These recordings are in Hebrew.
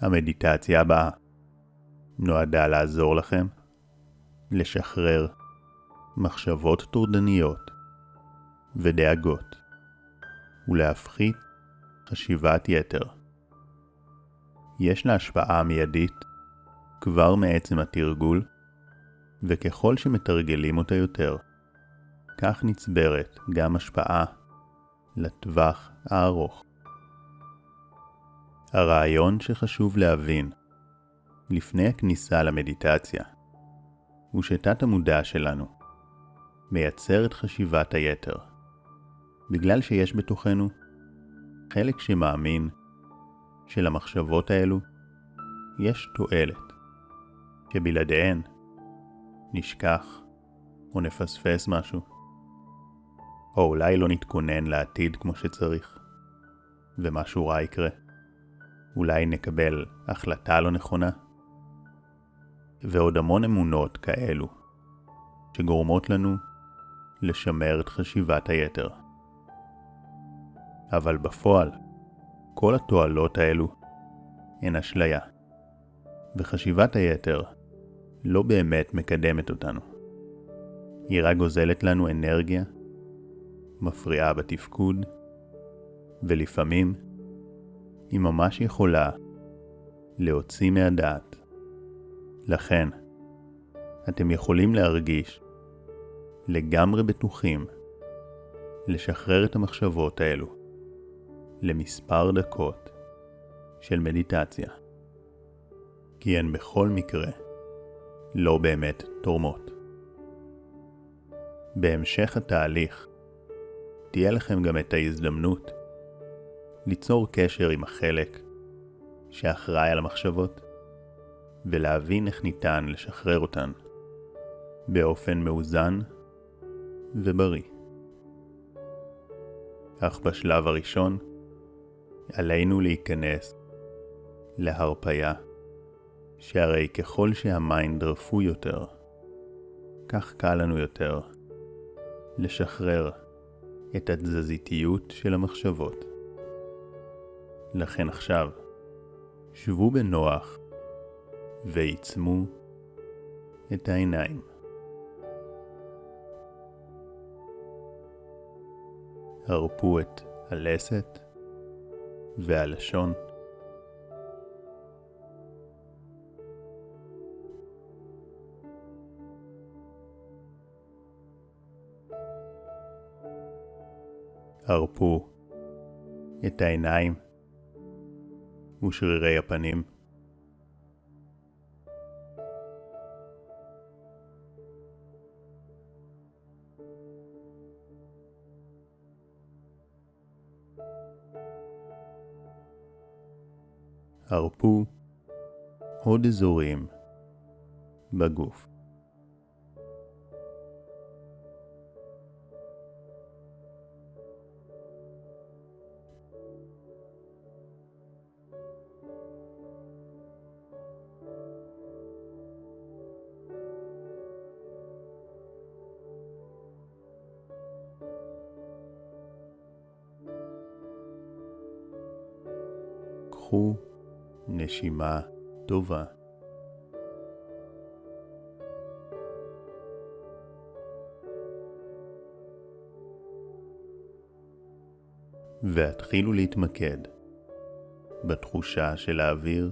המדיטציה הבאה נועדה לעזור לכם לשחרר מחשבות טורדניות ודאגות ולהפחית חשיבת יתר. יש לה השפעה מיידית כבר מעצם התרגול, וככל שמתרגלים אותה יותר, כך נצברת גם השפעה לטווח הארוך. הרעיון שחשוב להבין לפני הכניסה למדיטציה הוא שתת המודע שלנו מייצר את חשיבת היתר, בגלל שיש בתוכנו חלק שמאמין שלמחשבות האלו יש תועלת, שבלעדיהן נשכח או נפספס משהו, או אולי לא נתכונן לעתיד כמו שצריך, ומשהו רע יקרה. אולי נקבל החלטה לא נכונה, ועוד המון אמונות כאלו, שגורמות לנו לשמר את חשיבת היתר. אבל בפועל, כל התועלות האלו הן אשליה, וחשיבת היתר לא באמת מקדמת אותנו. היא רק גוזלת לנו אנרגיה, מפריעה בתפקוד, ולפעמים היא ממש יכולה להוציא מהדעת. לכן, אתם יכולים להרגיש לגמרי בטוחים לשחרר את המחשבות האלו למספר דקות של מדיטציה, כי הן בכל מקרה לא באמת תורמות. בהמשך התהליך תהיה לכם גם את ההזדמנות ליצור קשר עם החלק שאחראי על המחשבות ולהבין איך ניתן לשחרר אותן באופן מאוזן ובריא. אך בשלב הראשון עלינו להיכנס להרפייה, שהרי ככל שהמיינד רפוי יותר, כך קל לנו יותר לשחרר את התזזיתיות של המחשבות. לכן עכשיו, שבו בנוח ועיצמו את העיניים. הרפו את הלסת והלשון. הרפו את העיניים ושרירי הפנים. הרפו עוד אזורים בגוף. נשימה טובה. והתחילו להתמקד בתחושה של האוויר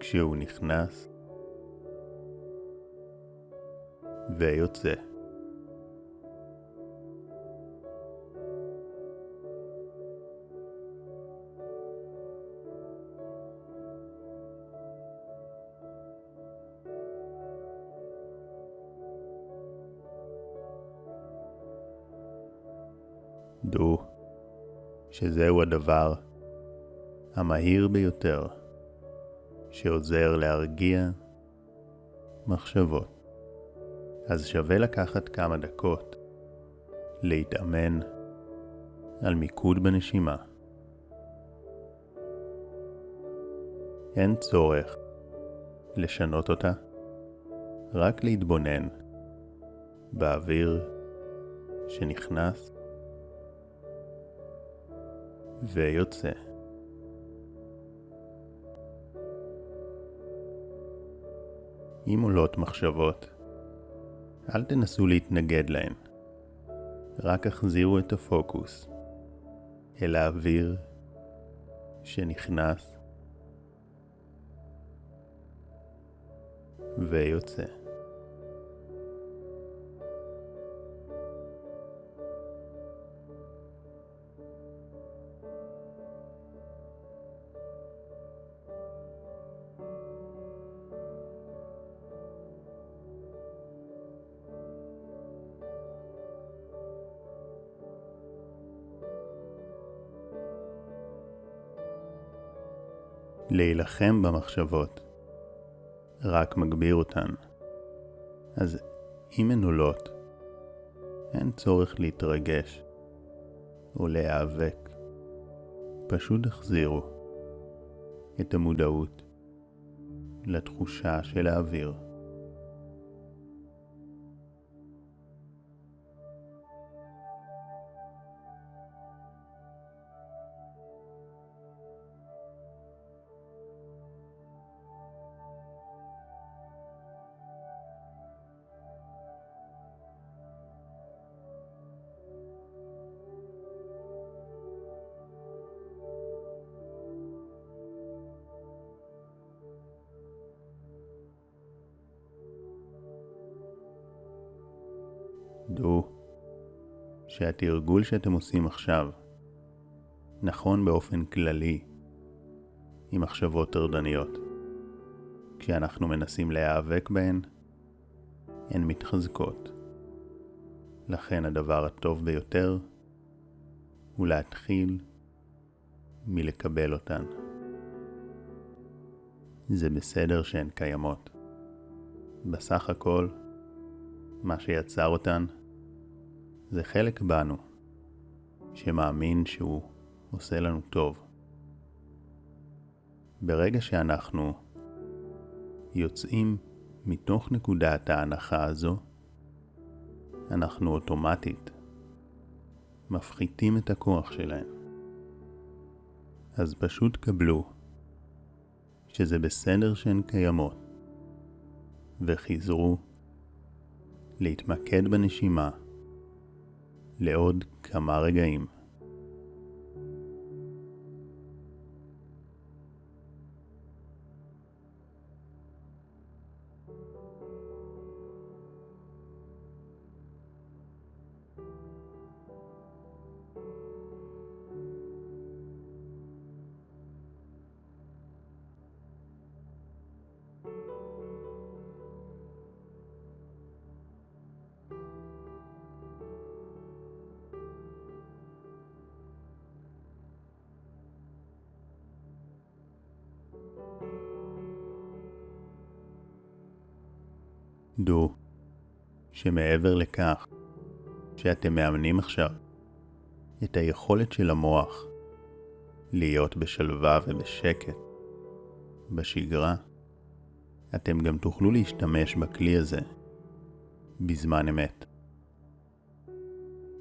כשהוא נכנס ויוצא. דעו שזהו הדבר המהיר ביותר שעוזר להרגיע מחשבות. אז שווה לקחת כמה דקות להתאמן על מיקוד בנשימה. אין צורך לשנות אותה, רק להתבונן באוויר שנכנס ויוצא. אם עולות מחשבות, אל תנסו להתנגד להן. רק החזירו את הפוקוס אל האוויר שנכנס ויוצא. להילחם במחשבות רק מגביר אותן. אז אם הן עולות, אין צורך להתרגש או להיאבק. פשוט החזירו את המודעות לתחושה של האוויר. דעו שהתרגול שאתם עושים עכשיו נכון באופן כללי עם מחשבות טרדניות. כשאנחנו מנסים להיאבק בהן, הן מתחזקות. לכן הדבר הטוב ביותר הוא להתחיל מלקבל אותן. זה בסדר שהן קיימות. בסך הכל, מה שיצר אותן זה חלק בנו שמאמין שהוא עושה לנו טוב. ברגע שאנחנו יוצאים מתוך נקודת ההנחה הזו, אנחנו אוטומטית מפחיתים את הכוח שלהם. אז פשוט קבלו שזה בסדר שהן קיימות, וחיזרו להתמקד בנשימה לעוד כמה רגעים. דעו שמעבר לכך שאתם מאמנים עכשיו את היכולת של המוח להיות בשלווה ובשקט בשגרה, אתם גם תוכלו להשתמש בכלי הזה בזמן אמת.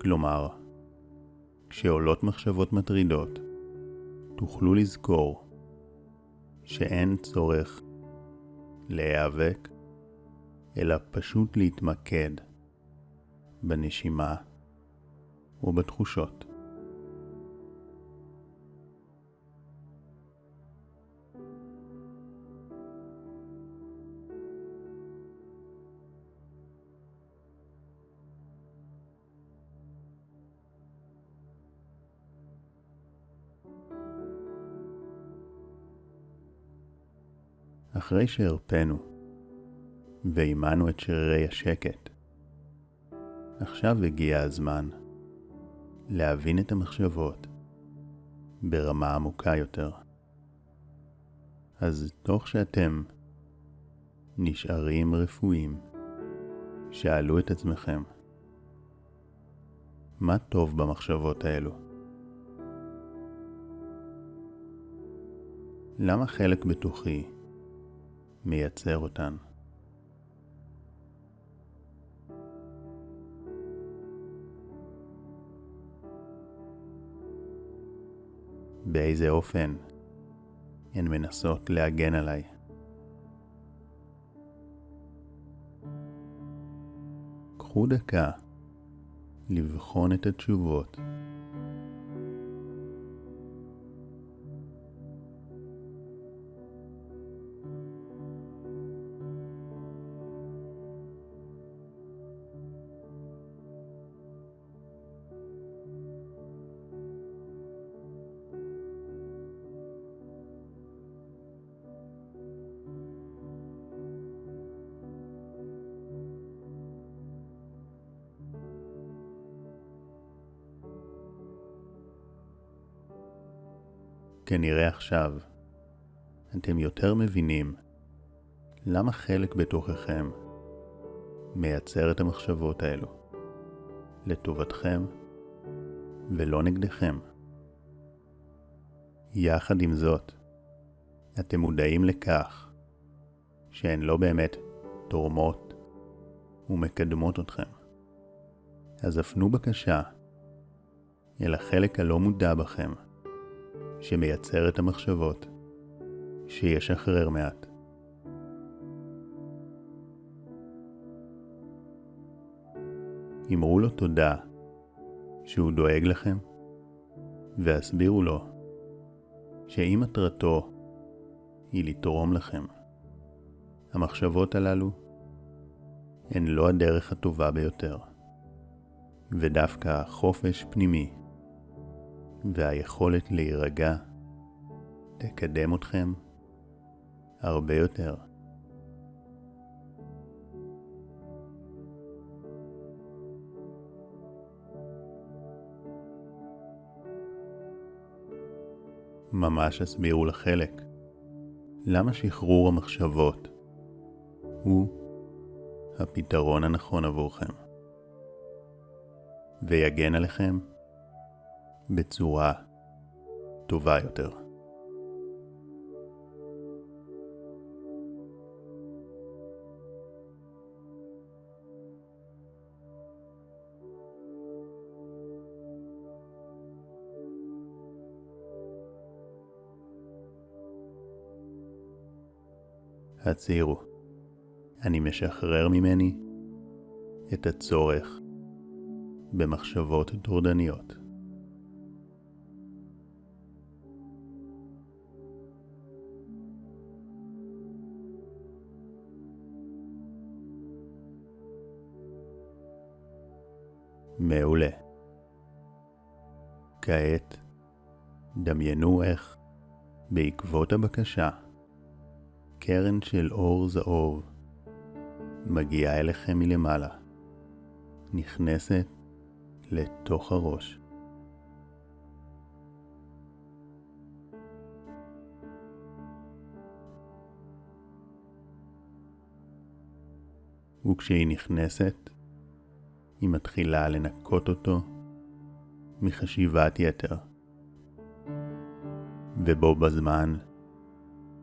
כלומר, כשעולות מחשבות מטרידות, תוכלו לזכור שאין צורך להיאבק אלא פשוט להתמקד בנשימה ובתחושות. אחרי שהרפאנו ואימנו את שרירי השקט. עכשיו הגיע הזמן להבין את המחשבות ברמה עמוקה יותר. אז תוך שאתם נשארים רפואיים, שאלו את עצמכם, מה טוב במחשבות האלו? למה חלק בתוכי מייצר אותן. באיזה אופן הן מנסות להגן עליי. קחו דקה לבחון את התשובות כנראה עכשיו אתם יותר מבינים למה חלק בתוככם מייצר את המחשבות האלו לטובתכם ולא נגדכם. יחד עם זאת, אתם מודעים לכך שהן לא באמת תורמות ומקדמות אתכם. אז הפנו בקשה אל החלק הלא מודע בכם, שמייצר את המחשבות, שישחרר מעט. אמרו לו תודה שהוא דואג לכם, והסבירו לו שאם מטרתו היא לתרום לכם, המחשבות הללו הן לא הדרך הטובה ביותר, ודווקא חופש פנימי והיכולת להירגע תקדם אתכם הרבה יותר. ממש הסבירו לחלק למה שחרור המחשבות הוא הפתרון הנכון עבורכם, ויגן עליכם בצורה טובה יותר. הצהירו, אני משחרר ממני את הצורך במחשבות טורדניות. מעולה. כעת, דמיינו איך, בעקבות הבקשה, קרן של אור זהוב מגיעה אליכם מלמעלה, נכנסת לתוך הראש. וכשהיא נכנסת, היא מתחילה לנקות אותו מחשיבת יתר. ובו בזמן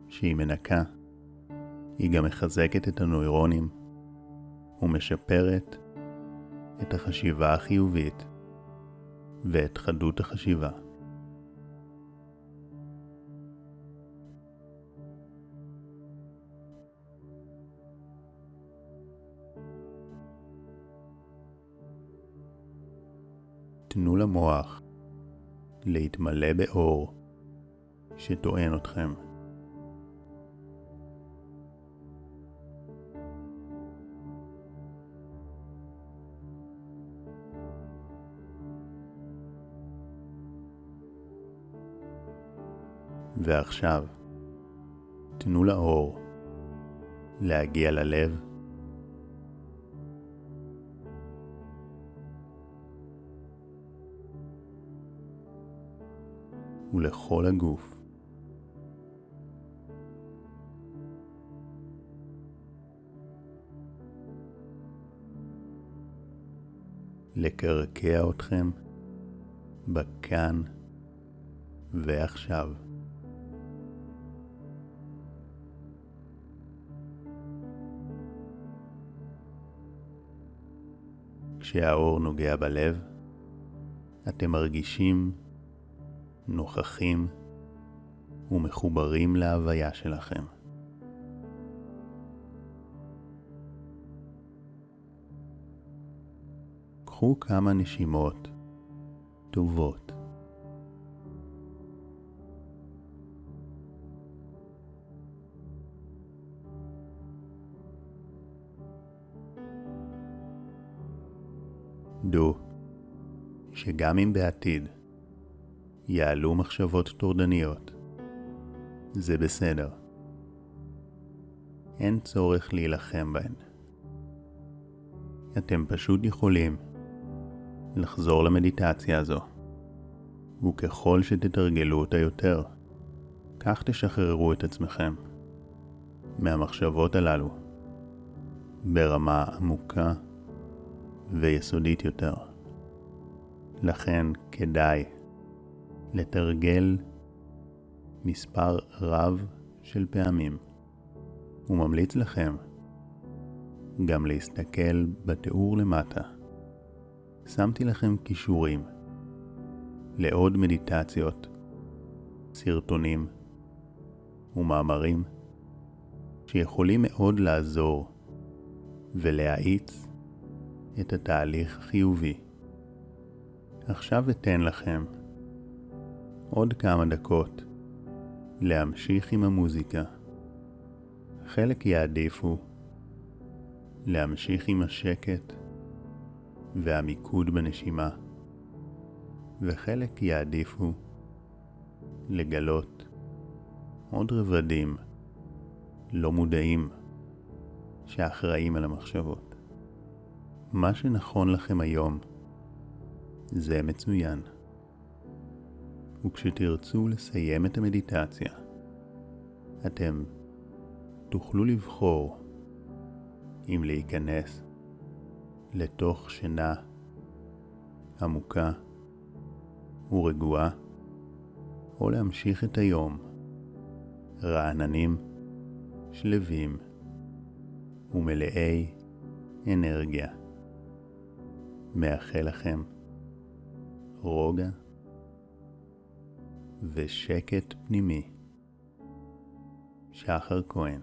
שהיא מנקה, היא גם מחזקת את הנוירונים ומשפרת את החשיבה החיובית ואת חדות החשיבה. תנו למוח להתמלא באור שטוען אתכם. ועכשיו, תנו לאור להגיע ללב ולכל הגוף. לקרקע אתכם בכאן ועכשיו. כשהאור נוגע בלב, אתם מרגישים נוכחים ומחוברים להוויה שלכם. קחו כמה נשימות טובות. דו שגם אם בעתיד יעלו מחשבות טורדניות, זה בסדר. אין צורך להילחם בהן. אתם פשוט יכולים לחזור למדיטציה הזו, וככל שתתרגלו אותה יותר, כך תשחררו את עצמכם מהמחשבות הללו ברמה עמוקה ויסודית יותר. לכן כדאי לתרגל מספר רב של פעמים. הוא ממליץ לכם גם להסתכל בתיאור למטה. שמתי לכם כישורים לעוד מדיטציות, סרטונים ומאמרים שיכולים מאוד לעזור ולהאיץ את התהליך החיובי. עכשיו אתן לכם עוד כמה דקות להמשיך עם המוזיקה. חלק יעדיפו להמשיך עם השקט והמיקוד בנשימה, וחלק יעדיפו לגלות עוד רבדים לא מודעים שאחראים על המחשבות. מה שנכון לכם היום זה מצוין. וכשתרצו לסיים את המדיטציה, אתם תוכלו לבחור אם להיכנס לתוך שינה עמוקה ורגועה, או להמשיך את היום רעננים, שלווים ומלאי אנרגיה. מאחל לכם רוגע ושקט פנימי. שחר כהן